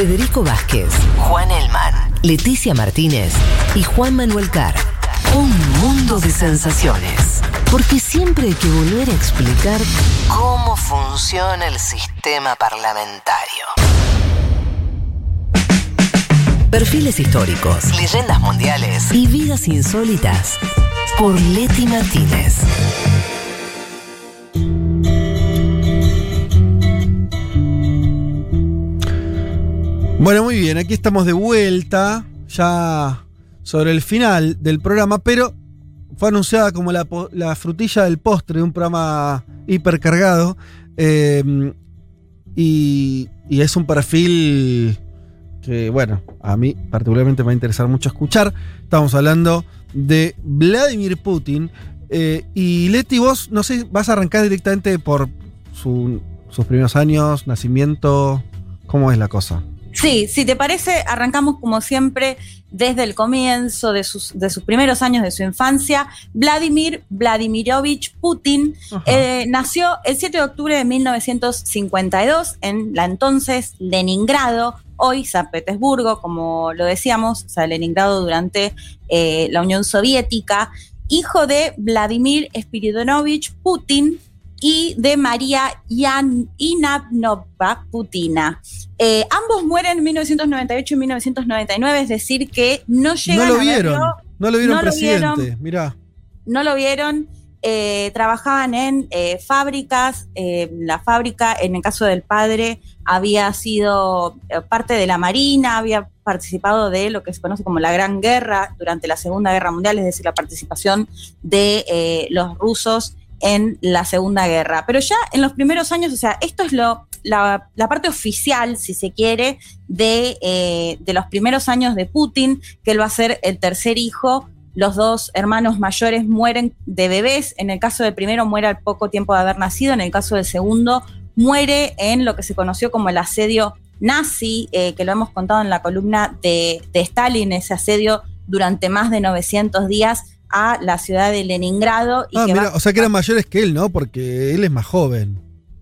Federico Vázquez, Juan Elman, Leticia Martínez y Juan Manuel Carr. Un mundo de sensaciones. Porque siempre hay que volver a explicar cómo funciona el sistema parlamentario. Perfiles históricos, leyendas mundiales y vidas insólitas por Leti Martínez. Bueno, muy bien, aquí estamos de vuelta, ya sobre el final del programa, pero fue anunciada como la, la frutilla del postre de un programa hipercargado. eh, y, y es un perfil que, bueno, a mí particularmente me va a interesar mucho escuchar. Estamos hablando de Vladimir Putin. eh, y Leti, vos, no sé, vas a arrancar directamente por su- sus primeros años, nacimiento. ¿Cómo es la cosa? Sí, si te parece, arrancamos como siempre desde el comienzo de sus, de sus primeros años de su infancia. Vladimir Vladimirovich Putin eh, nació el 7 de octubre de 1952 en la entonces Leningrado, hoy San Petersburgo, como lo decíamos, o sea, Leningrado durante eh, la Unión Soviética, hijo de Vladimir Spiridonovich Putin y de María Yan Inapnova Putina. Eh, ambos mueren en 1998 y 1999, es decir, que no llegan No lo vieron, verlo, no lo vieron no lo presidente. vieron. Mirá. no lo vieron. eh, trabajaban en eh, fábricas, eh, la fábrica, en el caso del padre, había sido eh, parte de la Marina, había participado de lo que se conoce como la Gran Guerra durante la Segunda Guerra Mundial, es decir, la participación de eh, los rusos en la Segunda Guerra. Pero ya en los primeros años, o sea, esto es lo, la, parte oficial, si se quiere, de, eh, de los primeros años de Putin, que él va a ser el tercer hijo. Los dos hermanos mayores mueren de bebés. En el caso del primero muere al poco tiempo de haber nacido. En el caso del segundo muere en lo que se conoció como el asedio nazi, eh, que lo hemos contado en la columna de, de Stalin, ese asedio durante más de 900 días a la ciudad de Leningrado. Y Ah, que mira, va- o sea que eran mayores que él, ¿no? Porque él es más joven.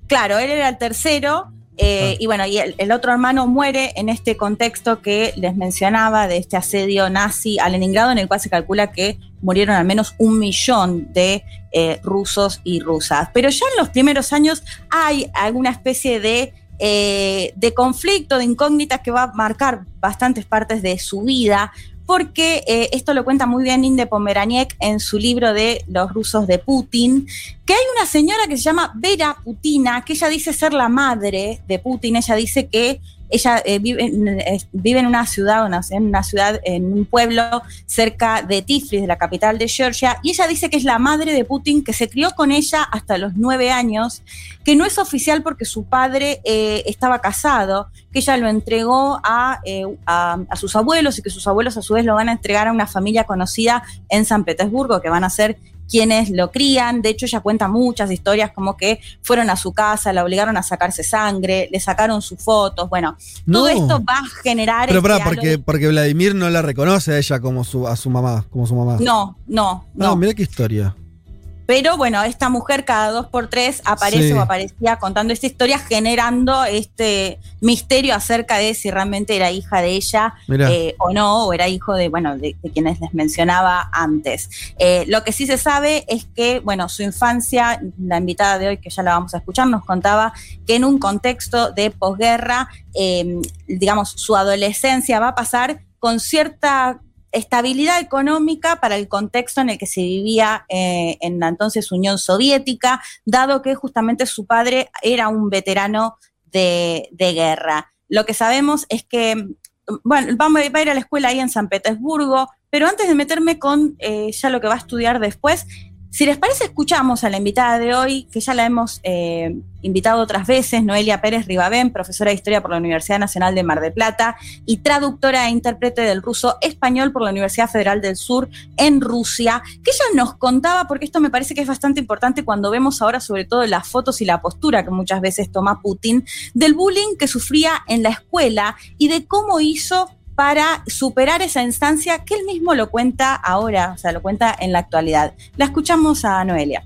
Claro, él era el tercero. eh, Ah. Y bueno, y el, el otro hermano muere en este contexto que les mencionaba de este asedio nazi a Leningrado, en el cual se calcula que murieron al menos un millón de eh, rusos y rusas. Pero ya en los primeros años hay alguna especie de, eh, de conflicto, de incógnitas que va a marcar bastantes partes de su vida porque eh, esto lo cuenta muy bien Inde Pomeraniec en su libro de Los rusos de Putin, que hay una señora que se llama Vera Putina, que ella dice ser la madre de Putin, ella dice que ella eh, vive, en, eh, vive en una ciudad, en una ciudad, en un pueblo cerca de Tiflis, de la capital de Georgia, y ella dice que es la madre de Putin, que se crió con ella hasta los nueve años, que no es oficial porque su padre eh, estaba casado, que ella lo entregó a, a sus abuelos y que sus abuelos a su vez lo van a entregar a una familia conocida en San Petersburgo, que van a ser quienes lo crían. De hecho, ella cuenta muchas historias como que fueron a su casa, la obligaron a sacarse sangre, le sacaron sus fotos. Bueno, No. todo esto va a generar. Pero este pará, halo porque, porque Vladimir no la reconoce a ella como su, a su mamá, como su mamá. No, no, No, no. mira qué historia. Pero bueno, esta mujer cada dos por tres aparece Sí. o aparecía contando esta historia, generando este misterio acerca de si realmente era hija de ella eh, o no, o era hijo de, bueno, de, de quienes les mencionaba antes. Eh, lo que sí se sabe es que, bueno, su infancia, la invitada de hoy, que ya la vamos a escuchar, nos contaba que en un contexto de posguerra, eh, digamos, su adolescencia va a pasar con cierta estabilidad económica para el contexto en el que se vivía eh, en la entonces Unión Soviética, dado que justamente su padre era un veterano de, de guerra. Lo que sabemos es que, bueno, vamos va a ir a la escuela ahí en San Petersburgo, pero antes de meterme con eh, ya lo que va a estudiar después, si les parece, escuchamos a la invitada de hoy, que ya la hemos eh, invitado otras veces, Noelia Pérez Ribabén, profesora de Historia por la Universidad Nacional de Mar del Plata y traductora e intérprete del ruso español por la Universidad Federal del Sur en Rusia, que ella nos contaba, porque esto me parece que es bastante importante cuando vemos ahora sobre todo las fotos y la postura que muchas veces toma Putin, del bullying que sufría en la escuela y de cómo hizo para superar esa instancia que él mismo lo cuenta ahora, o sea, lo cuenta en la actualidad. La escuchamos a Noelia.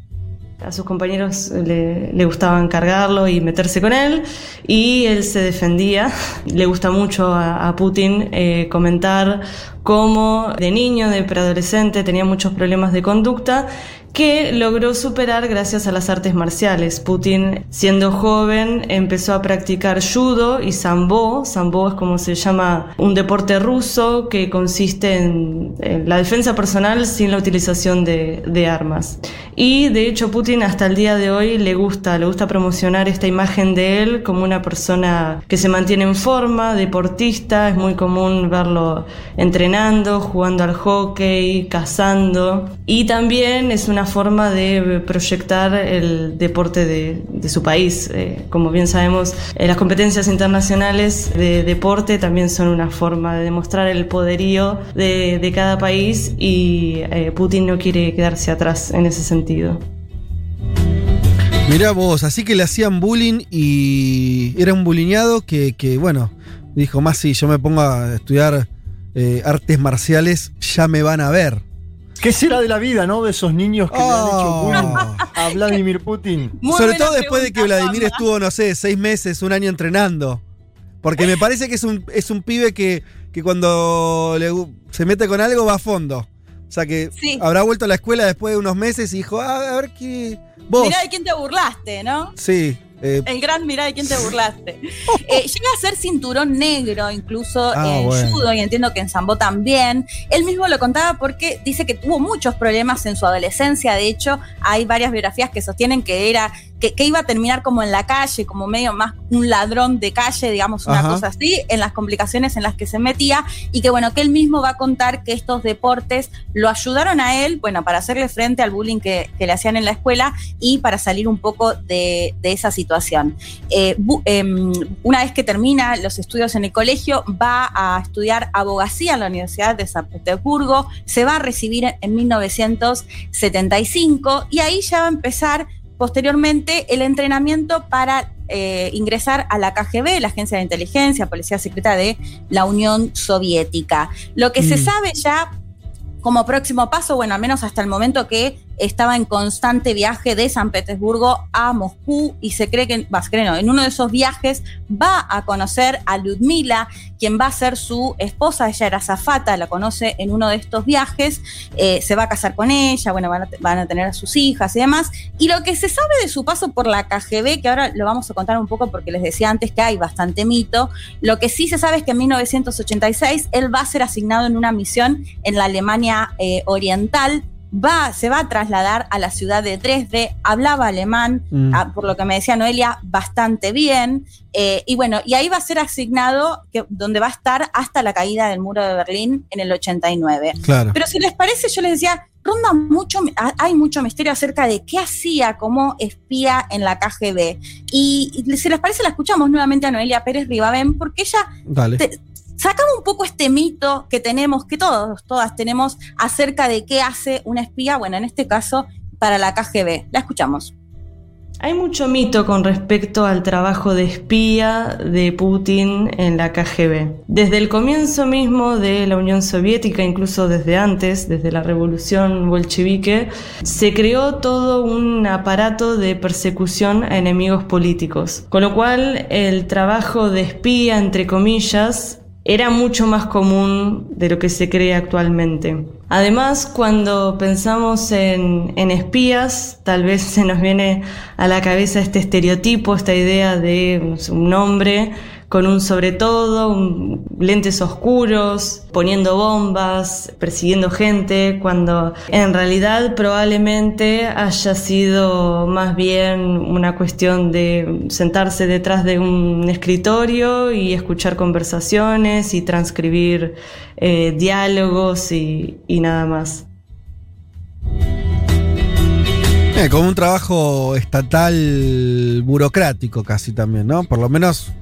a sus compañeros le, le, gustaban cargarlo y meterse con él y él se defendía. Le gusta mucho a, a Putin eh, comentar cómo de niño, de preadolescente, tenía muchos problemas de conducta que logró superar gracias a las artes marciales. Putin, siendo joven, empezó a practicar judo y sambo. Sambo es como se llama un deporte ruso que consiste en, en la defensa personal sin la utilización de, de, armas. Y de hecho Putin hasta el día de hoy le gusta, le gusta promocionar esta imagen de él como una persona que se mantiene en forma, deportista. Es muy común verlo jugando al hockey, cazando. Y también es una forma de proyectar el deporte de, su país. Eh, como bien sabemos, eh, las competencias internacionales de deporte también son una forma de demostrar el poderío de, de cada país y eh, Putin no quiere quedarse atrás en ese sentido. Mirá vos, así que le hacían bullying y era un bulineado que, que bueno, dijo, más si yo me pongo a estudiar artes marciales, ya me van a ver. ¿Qué será de la vida, no? De esos niños que oh. le han hecho bullying a Vladimir Putin. Muy Sobre todo después de que Vladimir estuvo, no sé, seis meses, un año entrenando. Porque me parece que es un, es un pibe que, que cuando le, se mete con algo va a fondo. O sea que sí. habrá vuelto a la escuela después de unos meses y dijo, ah, a ver qué. Vos. Mirá de quién te burlaste, ¿no? Sí. Eh, el gran mirá de quién te burlaste. Eh, llega a ser cinturón negro, incluso ah, en bueno. judo, y entiendo que en sambo también. Él mismo lo contaba porque dice que tuvo muchos problemas en su adolescencia. De hecho, hay varias biografías que sostienen que era que, que, iba a terminar como en la calle, como medio más un ladrón de calle, digamos, una Ajá. cosa así, en las complicaciones en las que se metía, y que bueno, que él mismo va a contar que estos deportes lo ayudaron a él, bueno, para hacerle frente al bullying que, que le hacían en la escuela y para salir un poco de, de esa situación. Eh, eh, una vez que termina los estudios en el colegio, va a estudiar abogacía en la Universidad de San Petersburgo, se va a recibir en 1975 y ahí ya va a empezar posteriormente el entrenamiento para eh, ingresar a la KGB, la Agencia de Inteligencia, Policía Secreta de la Unión Soviética. Lo que mm. se sabe ya como próximo paso, bueno, al menos hasta el momento que estaba en constante viaje de San Petersburgo a Moscú y se cree que, en uno de esos viajes va a conocer a Ludmila, quien va a ser su esposa, ella era zafata, la conoce en uno de estos viajes, eh, se va a casar con ella, bueno, van a, van a, tener a sus hijas y demás. Y lo que se sabe de su paso por la KGB, que ahora lo vamos a contar un poco porque les decía antes que hay bastante mito, lo que sí se sabe es que en 1986 él va a ser asignado en una misión en la Alemania eh, Oriental, va, se va a trasladar a la ciudad de Dresde, hablaba alemán, mm. a, por lo que me decía Noelia, bastante bien, eh, y bueno, y ahí va a ser asignado, que, donde va a estar hasta la caída del muro de Berlín en el 89. Claro. Pero si les parece, yo les decía, ronda mucho, hay mucho misterio acerca de qué hacía como espía en la KGB. Y, y si les parece, la escuchamos nuevamente a Noelia Pérez Ribabén, porque ella te, sacamos un poco este mito que tenemos, que todos, todas tenemos acerca de qué hace una espía, bueno, en este caso para la KGB. La escuchamos. Hay mucho mito con respecto al trabajo de espía de Putin en la KGB. Desde el comienzo mismo de la Unión Soviética, incluso desde antes, desde la revolución bolchevique, se creó todo un aparato de persecución a enemigos políticos. Con lo cual, el trabajo de espía, entre comillas, era mucho más común de lo que se cree actualmente. Además, cuando pensamos en, en, espías, tal vez se nos viene a la cabeza este estereotipo, esta idea de un hombre con un sobre todo, un, lentes oscuros, poniendo bombas, persiguiendo gente, cuando en realidad probablemente haya sido más bien una cuestión de sentarse detrás de un escritorio y escuchar conversaciones y transcribir eh, diálogos y, y nada más. Eh, como un trabajo estatal burocrático casi también, ¿no? Por lo menos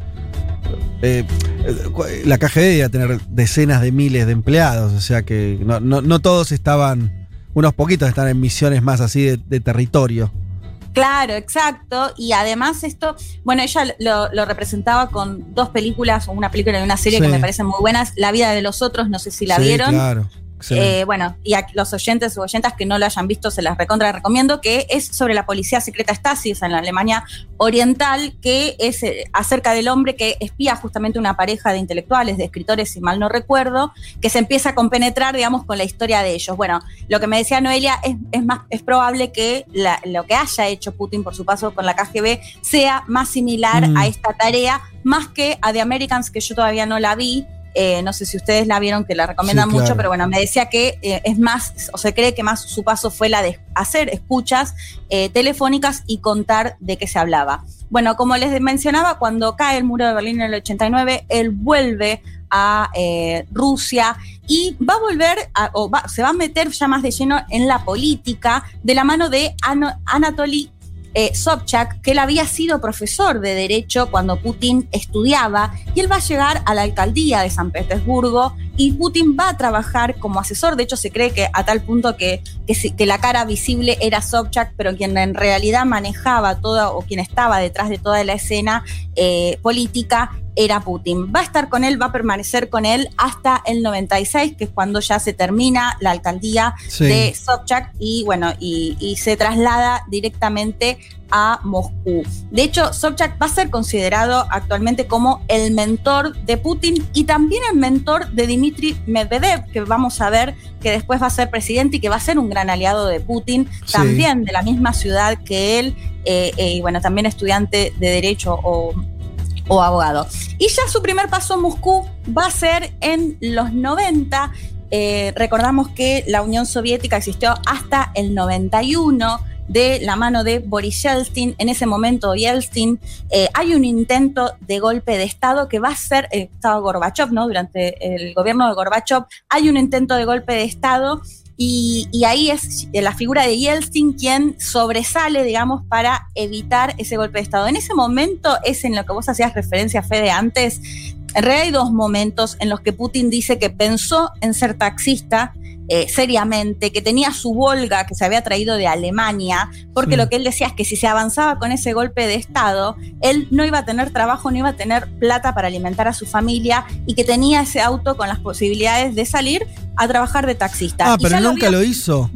eh, la KGB debía tener decenas de miles de empleados, o sea que no, no, no todos estaban, unos poquitos están en misiones más así de, de territorio. Claro, exacto. Y además esto, bueno, ella lo, lo, representaba con dos películas, una película y una serie sí. que me parecen muy buenas. La vida de los otros, no sé si la sí, vieron. Claro. Eh, bueno, y a los oyentes o oyentas que no lo hayan visto, se las recontra recomiendo, que es sobre la policía secreta Stasi, en la Alemania Oriental, que es eh, acerca del hombre que espía justamente una pareja de intelectuales, de escritores, si mal no recuerdo, que se empieza a compenetrar, digamos, con la historia de ellos. Bueno, lo que me decía Noelia, es, más, es probable que lo que haya hecho Putin por su paso con la KGB sea más similar mm. a esta tarea, más que a The Americans, que yo todavía no la vi, eh, no sé si ustedes la vieron, que la recomiendan mucho, pero bueno, me decía que eh, es más, o se cree que más su paso fue la de hacer escuchas eh, telefónicas y contar de qué se hablaba. Bueno, como les mencionaba, cuando cae el muro de Berlín en el 89, él vuelve a Rusia y va a volver, o se va a meter ya más de lleno en la política de la mano de Anatoly eh, Sobchak, que él había sido profesor de Derecho cuando Putin estudiaba, y él va a llegar a la alcaldía de San Petersburgo y Putin va a trabajar como asesor. De hecho, se cree que a tal punto que, que, la cara visible era Sobchak, pero quien en realidad manejaba toda o quien estaba detrás de toda la escena eh, política era Putin. Va a estar con él, va a permanecer con él hasta el 96, que es cuando ya se termina la alcaldía de Sobchak y bueno, y, y, se traslada directamente a Moscú. De hecho, Sobchak va a ser considerado actualmente como el mentor de Putin y también el mentor de Dmitry Medvedev, que vamos a ver que después va a ser presidente y que va a ser un gran aliado de Putin, también de la misma ciudad que él, eh, eh, y bueno, también estudiante de Derecho o, o abogado. Y ya su primer paso en Moscú va a ser en los 90. Eh, recordamos que la Unión Soviética existió hasta el 91 de la mano de Boris Yeltsin. En ese momento, Yeltsin, eh, hay un intento de golpe de Estado que va a ser, eh, estaba Gorbachev, ¿no? Durante el gobierno de Gorbachev, hay un intento de golpe de Estado. Y, ahí es la figura de Yeltsin quien sobresale, digamos, para evitar ese golpe de Estado. En ese momento es en lo que vos hacías referencia, Fede, antes. En hay dos momentos en los que Putin dice que pensó en ser taxista eh, seriamente, que tenía su Volga que se había traído de Alemania, porque lo que él decía es que si se avanzaba con ese golpe de Estado, él no iba a tener trabajo, no iba a tener plata para alimentar a su familia y que tenía ese auto con las posibilidades de salir a trabajar de taxista. Ah, pero nunca lo hizo.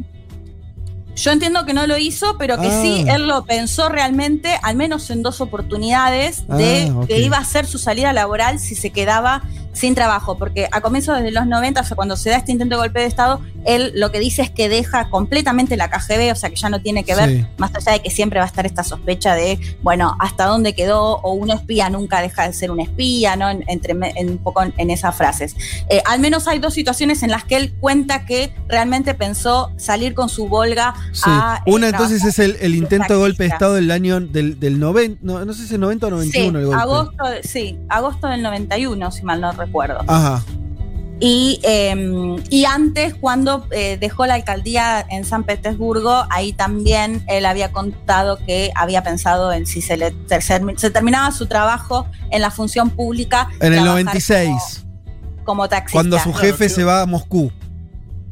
Yo entiendo que no lo hizo, pero que sí, ah. él lo pensó realmente, al menos en dos oportunidades, de ah, que iba a ser su salida laboral si se quedaba sin trabajo, porque a comienzos de los 90, o sea, cuando se da este intento de golpe de Estado, él lo que dice es que deja completamente la KGB, o sea, que ya no tiene que ver, más allá de que siempre va a estar esta sospecha de, bueno, hasta dónde quedó, o un espía nunca deja de ser un espía, ¿no? Entre, un poco en, esas frases. Eh, al menos hay dos situaciones en las que él cuenta que realmente pensó salir con su Volga a. Eh, Una entonces es el, intento de golpe de Estado del año del, del 90, no, sé si es 90 o 91 el golpe. Agosto, sí, agosto del 91, si mal no recuerdo recuerdo. Ajá. Y, em, y, antes, cuando eh, dejó la alcaldía en San Petersburgo, ahí también él había contado que había pensado en si se, le, se, terminaba su trabajo en la función pública. En el 96. Como, taxista. Cuando su jefe se va a Moscú.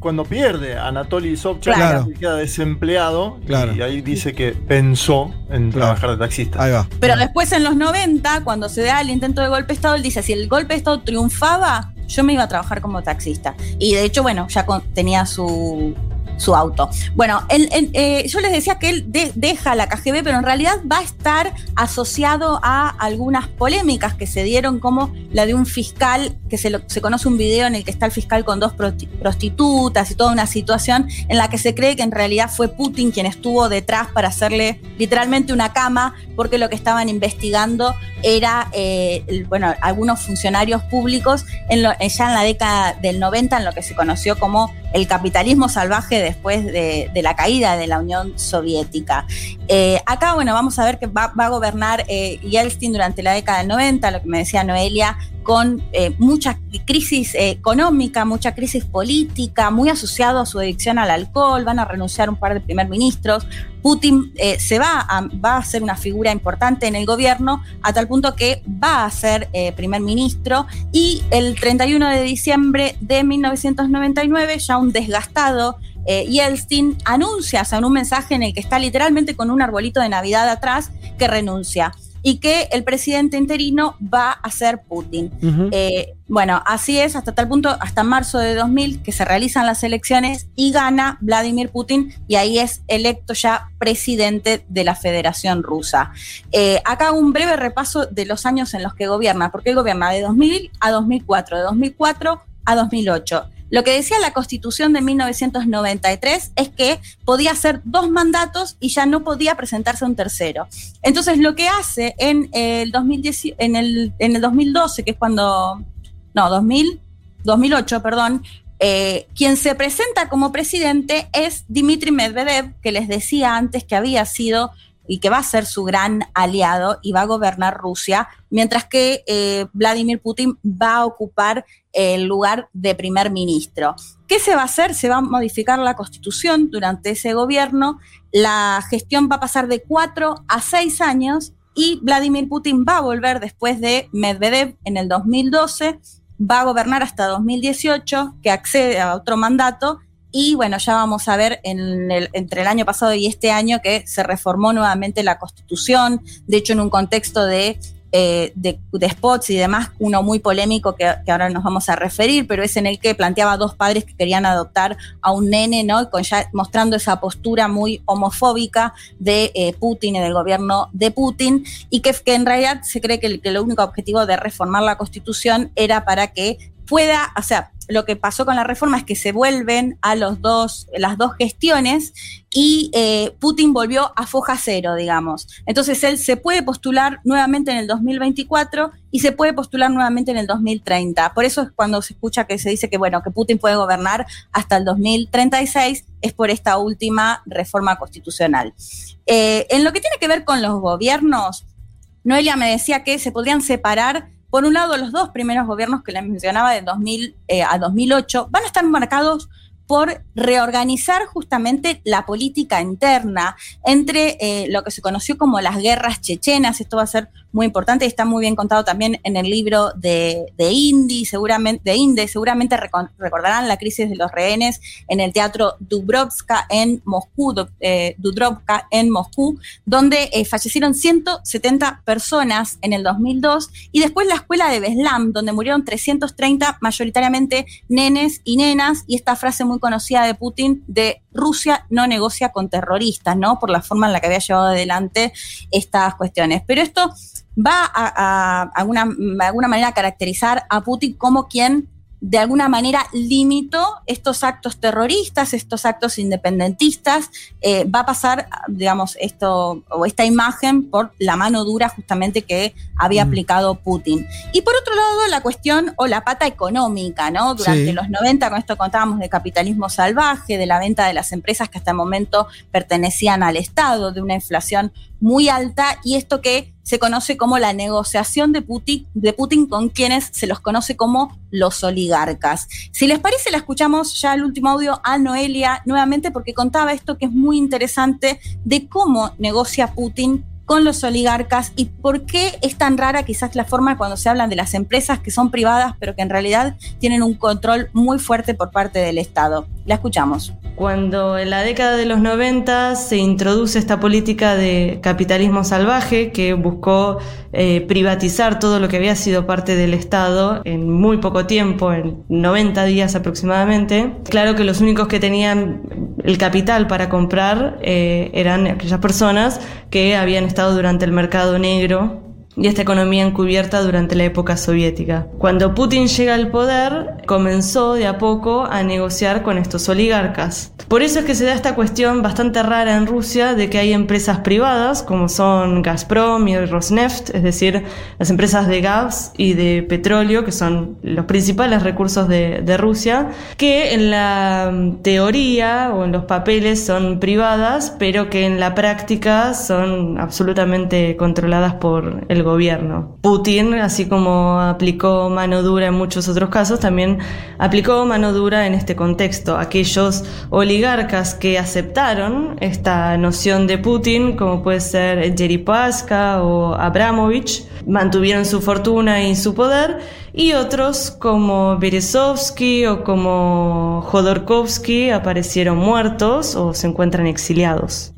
Cuando pierde a Anatoly Sobchak, queda desempleado y ahí dice que pensó en trabajar de taxista. Ahí va. Pero después en los 90, cuando se da el intento de golpe de Estado, él dice, si el golpe de Estado triunfaba, yo me iba a trabajar como taxista. Y de hecho, bueno, ya tenía su, su auto. Bueno, eh, yo les decía que él deja la KGB, pero en realidad va a estar asociado a algunas polémicas que se dieron, como la de un fiscal, que se, se conoce un video en el que está el fiscal con dos prostitutas y toda una situación en la que se cree que en realidad fue Putin quien estuvo detrás para hacerle literalmente una cama, porque lo que estaban investigando era, eh, bueno, algunos funcionarios públicos en ya en la década del 90, en lo que se conoció como el capitalismo salvaje después de, la caída de la Unión Soviética. Eh, acá, bueno, vamos a ver que va, a gobernar eh, durante la década del 90, lo que me decía Noelia, con eh, mucha crisis económica, mucha crisis política, muy asociado a su adicción al alcohol, van a renunciar un par de primer ministros. Putin eh, se va a, va a ser una figura importante en el gobierno a tal punto que va a ser eh, primer ministro y el 31 de diciembre de 1999, ya un desgastado Yeltsin anuncia, o en un mensaje en el que está literalmente con un arbolito de Navidad atrás, que renuncia. Y que el presidente interino va a ser Putin. Eh, bueno, así es, hasta tal punto, hasta marzo de 2000, que se realizan las elecciones y gana Vladimir Putin y ahí es electo ya presidente de la Federación Rusa. Eh, acá un breve repaso de los años en los que gobierna, porque él gobierna de 2000 a 2004, de 2004 a 2008. Lo que decía la Constitución de 1993 es que podía hacer dos mandatos y ya no podía presentarse un tercero. Entonces, lo que hace en el, 2010, en el, en el 2012, que es cuando, no, 2000, 2008, perdón, eh, quien se presenta como presidente es Dmitry Medvedev, que les decía antes que había sido y que va a ser su gran aliado y va a gobernar Rusia, mientras que eh, Vladimir Putin va a ocupar el lugar de primer ministro. ¿Qué se va a hacer? Se va a modificar la constitución durante ese gobierno, la gestión va a pasar de cuatro a seis años y Vladimir Putin va a volver después de Medvedev en el 2012, va a gobernar hasta 2018, que accede a otro mandato y bueno, ya vamos a ver en el, entre el año pasado y este año que se reformó nuevamente la constitución, de hecho en un contexto de, eh, de, spots y demás, uno muy polémico que, ahora nos vamos a referir, pero es en el que planteaba dos padres que querían adoptar a un nene, ¿no? Mostrando esa postura muy homofóbica de eh, Putin y del gobierno de Putin, y que, que en realidad se cree que el, que el único objetivo de reformar la constitución era para que pueda, o sea, lo que pasó con la reforma es que se vuelven a los dos, las dos gestiones y eh, Putin volvió a foja cero, digamos. Entonces él se puede postular nuevamente en el 2024 y se puede postular nuevamente en el 2030. Por eso es cuando se escucha que se dice que, bueno, que Putin puede gobernar hasta el 2036, es por esta última reforma constitucional. Eh, en lo que tiene que ver con los gobiernos, Noelia me decía que se podrían separar por un lado, los dos primeros gobiernos que les mencionaba de 2000 eh, a 2008 van a estar marcados por reorganizar justamente la política interna entre eh, lo que se conoció como las guerras chechenas. Esto va a ser muy importante y está muy bien contado también en el libro de, de Indy, seguramente, de Inde, seguramente recordarán la crisis de los rehenes en el teatro Dubrovka en Moscú, eh, Dubrovka en Moscú, donde eh, fallecieron 170 personas en el 2002 y después la escuela de Beslam, donde murieron 330 mayoritariamente nenes y nenas y esta frase muy conocida de Putin de Rusia no negocia con terroristas, ¿no? Por la forma en la que había llevado adelante estas cuestiones. Pero esto va a, alguna, de alguna manera caracterizar a Putin como quien de alguna manera limitó estos actos terroristas, estos actos independentistas, eh, va a pasar, digamos, esto o esta imagen por la mano dura justamente que había mm. aplicado Putin. Y por otro lado, la cuestión o la pata económica, ¿no? Durante los 90, con esto contábamos de capitalismo salvaje, de la venta de las empresas que hasta el momento pertenecían al Estado, de una inflación muy alta y esto que se conoce como la negociación de Putin, de Putin con quienes se los conoce como los oligarcas. Si les parece, la escuchamos ya el último audio a Noelia nuevamente porque contaba esto que es muy interesante de cómo negocia Putin con los oligarcas y por qué es tan rara quizás la forma cuando se hablan de las empresas que son privadas pero que en realidad tienen un control muy fuerte por parte del Estado. La escuchamos. Cuando en la década de los 90 se introduce esta política de capitalismo salvaje que buscó eh, privatizar todo lo que había sido parte del Estado en muy poco tiempo, en 90 días aproximadamente, claro que los únicos que tenían el capital para comprar eh, eran aquellas personas que habían estado durante el mercado negro y esta economía encubierta durante la época soviética. Cuando Putin llega al poder, comenzó de a poco a negociar con estos oligarcas. Por eso es que se da esta cuestión bastante rara en Rusia de que hay empresas privadas como son Gazprom y Rosneft, es decir, las empresas de gas y de petróleo, que son los principales recursos de, de Rusia, que en la teoría o en los papeles son privadas, pero que en la práctica son absolutamente controladas por el gobierno. Putin, así como aplicó mano dura en muchos otros casos, también aplicó mano dura en este contexto. Aquellos oligarcas que aceptaron esta noción de Putin, como puede ser Paska o Abramovich, mantuvieron su fortuna y su poder, y otros como Berezovsky o como Jodorkovsky aparecieron muertos o se encuentran exiliados.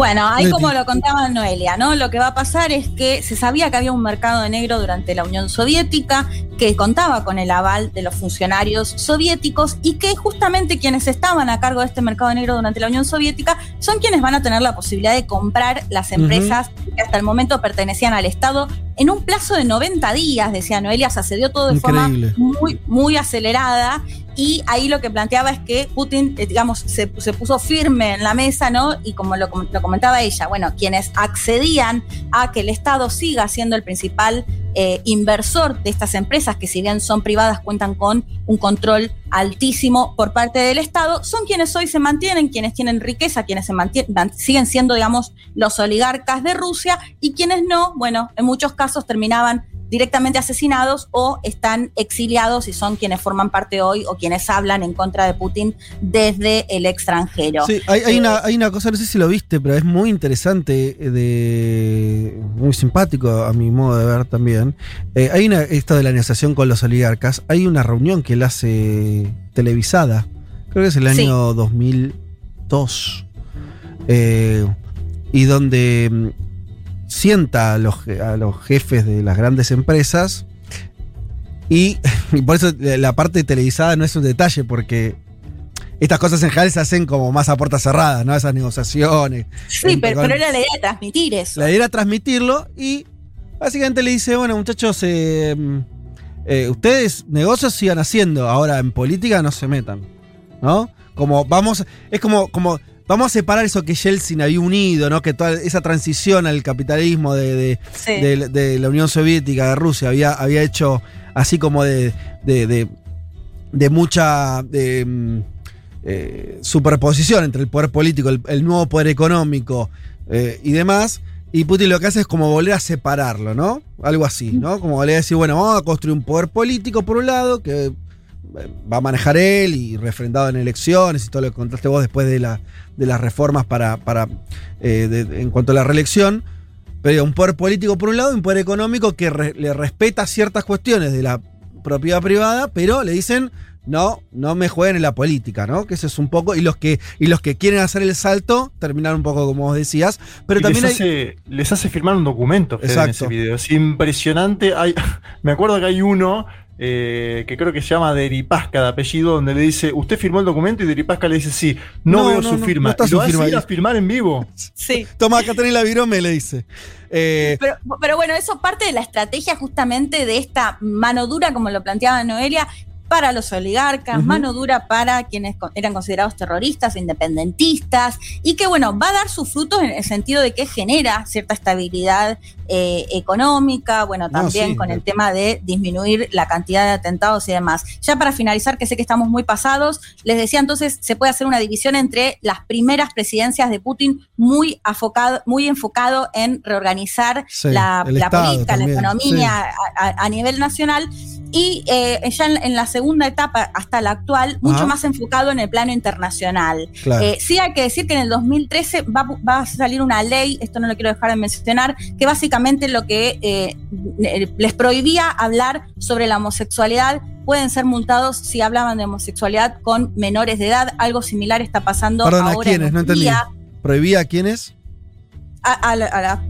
Bueno, ahí como lo contaba Noelia, ¿no? Lo que va a pasar es que se sabía que había un mercado negro durante la Unión Soviética, que contaba con el aval de los funcionarios soviéticos y que justamente quienes estaban a cargo de este mercado negro durante la Unión Soviética son quienes van a tener la posibilidad de comprar las empresas que hasta el momento pertenecían al Estado en un plazo de 90 días, decía Noelia, se dio todo de forma muy, muy acelerada. Y ahí lo que planteaba es que Putin, eh, digamos, se, puso firme en la mesa, ¿no? Y como lo, comentaba ella, bueno, quienes accedían a que el Estado siga siendo el principal eh, inversor de estas empresas, que si bien son privadas, cuentan con un control altísimo por parte del Estado, son quienes hoy se mantienen, quienes tienen riqueza, quienes se mantienen, siguen siendo, digamos, los oligarcas de Rusia y quienes no, bueno, en muchos casos terminaban directamente asesinados o están exiliados y son quienes forman parte hoy o quienes hablan en contra de Putin desde el extranjero. Sí, hay, una, eh, hay una cosa, no sé si lo viste, pero es muy interesante, eh, de, muy simpático a mi modo de ver también. Eh, hay una, esto de la negociación con los oligarcas, hay una reunión que él hace televisada, creo que es el año 2002, y donde mm, sienta a los, a los jefes de las grandes empresas y, por eso la parte televisada no es un detalle porque estas cosas en general se hacen como más a puertas cerradas, ¿no? Esas negociaciones. Sí, pero, era la idea de transmitir eso. La idea era transmitirlo y básicamente le dice, bueno muchachos, eh, eh, ustedes negocios sigan haciendo, ahora en política no se metan, ¿no? Como vamos, es como, como Vamos a separar eso que Yeltsin había unido, ¿no? Que toda esa transición al capitalismo de, la Unión Soviética, de Rusia, había, había hecho así como de, de, mucha mm, eh, superposición entre el poder político, el, nuevo poder económico eh, y demás. Y Putin lo que hace es como volver a separarlo, ¿no? Algo así, ¿no? Como volver a decir, bueno, vamos a construir un poder político por un lado, que va a manejar él y refrendado en elecciones y todo lo que contaste vos después de, la, de las reformas para, para eh, en cuanto a la reelección. Pero un poder político por un lado y un poder económico que le respeta ciertas cuestiones de la propiedad privada, pero le dicen, no, no me jueguen en la política, ¿no? Que eso es un poco. Y los que, y los que quieren hacer el salto, terminar un poco como vos decías. Pero también les, hace, les hace firmar un documento en ese video. Es impresionante. Hay, me acuerdo que hay uno eh, que creo que se llama Deripasca de apellido, donde le dice, usted firmó el documento y Deripasca le dice, sí, no, veo su firma. No lo firma a firmar en vivo. Sí. Toma, Catarina Virome le dice. Eh, pero, pero, bueno, eso parte de la estrategia justamente de esta mano dura, como lo planteaba Noelia, para los oligarcas, mano dura para quienes eran considerados terroristas, independentistas, y que bueno, va a dar sus frutos en el sentido de que genera cierta estabilidad eh, económica, bueno, también con el tema de disminuir la cantidad de atentados y demás. Ya para finalizar, que sé que estamos muy pasados, les decía entonces, se puede hacer una división entre las primeras presidencias de Putin muy, afocado, muy enfocado en reorganizar la, política, la economía a, nivel nacional. Y eh, ya en, la segunda etapa, hasta la actual, mucho más enfocado en el plano internacional. Eh, sí hay que decir que en el 2013 va, a salir una ley, esto no lo quiero dejar de mencionar, que básicamente lo que eh, les prohibía hablar sobre la homosexualidad pueden ser multados si hablaban de homosexualidad con menores de edad. Algo similar está pasando ahora. ¿A quiénes? No entendí. ¿Prohibía a quiénes? a,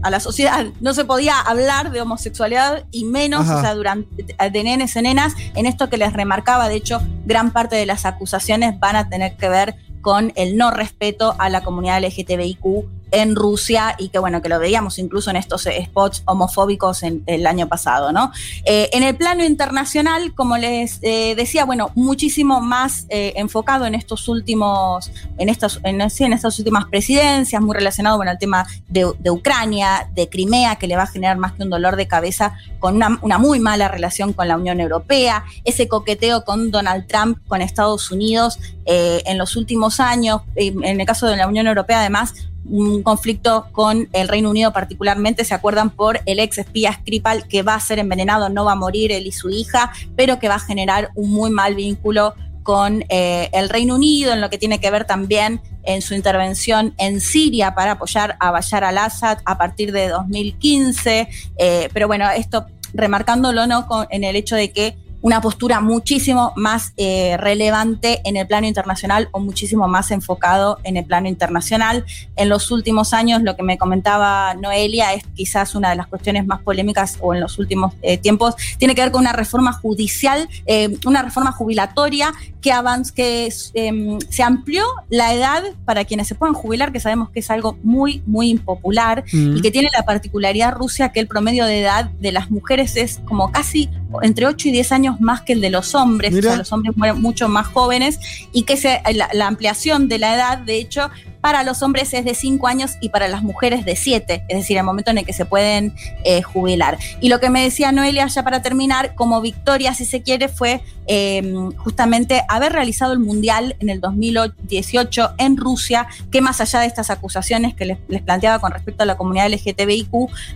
la, sociedad. No se podía hablar de homosexualidad y menos, o sea, durante, de nenes y nenas, en esto que les remarcaba, de hecho, gran parte de las acusaciones van a tener que ver con el no respeto a la comunidad LGTBIQ en Rusia y que bueno, que lo veíamos incluso en estos spots homofóbicos en, el año pasado, ¿no? Eh, en el plano internacional, como les eh, decía, bueno, muchísimo más eh, enfocado en estos últimos, en estas, en, estas últimas presidencias, muy relacionado con el tema de, Ucrania, de Crimea, que le va a generar más que un dolor de cabeza con una, una muy mala relación con la Unión Europea, ese coqueteo con Donald Trump, con Estados Unidos en los últimos años, en el caso de la Unión Europea además, un conflicto con el Reino Unido particularmente, se acuerdan por el ex espía Skripal que va a ser envenenado, no va a morir él y su hija, pero que va a generar un muy mal vínculo con eh, el Reino Unido, en lo que tiene que ver también en su intervención en Siria para apoyar a Bashar al-Assad a partir de 2015. Eh, pero bueno, esto remarcándolo ¿no? en el hecho de que una postura muchísimo más eh, relevante en el plano internacional o muchísimo más enfocado en el plano internacional. En los últimos años, lo que me comentaba Noelia es quizás una de las cuestiones más polémicas o en los últimos eh, tiempos, tiene que ver con una reforma judicial, eh, una reforma jubilatoria que, que em, se amplió la edad para quienes se puedan jubilar, que sabemos que es algo muy, muy impopular y que tiene la particularidad Rusia que el promedio de edad de las mujeres es como casi entre 8 y 10 años más que el de los hombres, o sea, los hombres mueren mucho más jóvenes y que se, la ampliación de la edad, de hecho, para los hombres es de 5 años y para las mujeres de 7, es decir, el momento en el que se pueden eh, jubilar. Y lo que me decía Noelia ya para terminar, como victoria, si se quiere, fue em, justamente haber realizado el Mundial en el 2018 en Rusia, que más allá de estas acusaciones que les, planteaba con respecto a la comunidad LGTBIQ,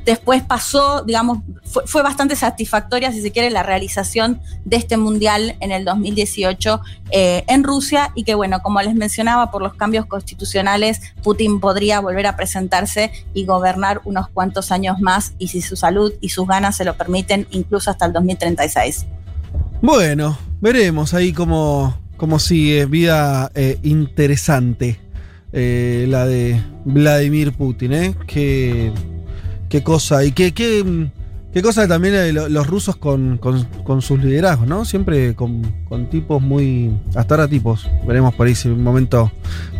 después pasó, digamos, fue, bastante satisfactoria, si se quiere, la realización de este Mundial en el 2018 eh, en Rusia y que, bueno, como les mencionaba, por los cambios constitucionales, Putin podría volver a presentarse y gobernar unos cuantos años más y si su salud y sus ganas se lo permiten, incluso hasta el 2036. Bueno, veremos ahí cómo, cómo sigue. Vida eh, interesante eh, la de Vladimir Putin, ¿eh? Qué, qué cosa. Y qué, qué, qué cosa también los rusos con, con, sus liderazgos, ¿no? Siempre con, con, tipos muy. Hasta ahora tipos. Veremos por ahí si en un momento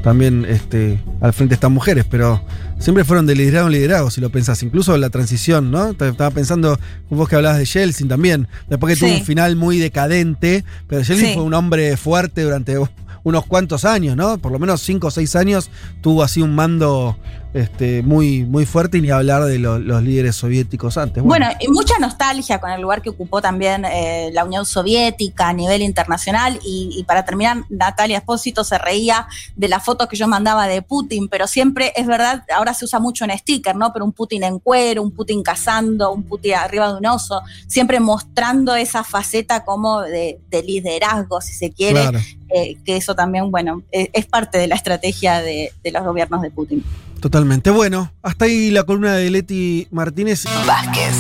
también este, al frente están mujeres, pero siempre fueron de liderazgo en liderazgo, si lo pensás. Incluso la transición, ¿no? Estaba pensando, vos que hablabas de Yeltsin también, después que tuvo un final muy decadente, pero Yeltsin fue un hombre fuerte durante unos cuantos años, ¿no? Por lo menos cinco o seis años tuvo así un mando este, muy, muy fuerte y ni hablar de los líderes soviéticos antes. Bueno. y mucha nostalgia con el lugar que ocupó también eh, la Unión Soviética a nivel internacional. Y, para terminar, Natalia Espósito se reía de la foto que yo mandaba de Putin, pero siempre es verdad, ahora se usa mucho en sticker, ¿no? Pero un Putin en cuero, un Putin cazando, un Putin arriba de un oso, siempre mostrando esa faceta como de, liderazgo, si se quiere. Eh, que eso también, bueno, e, es, parte de la estrategia de los gobiernos de Putin. Totalmente. Bueno, hasta ahí la columna de Leti Martínez. Vázquez,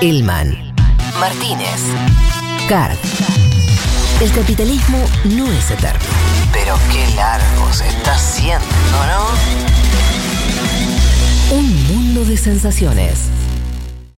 Ilman, Martínez, Card. El capitalismo no es eterno. Pero qué largo se está haciendo, ¿no? Un mundo de sensaciones.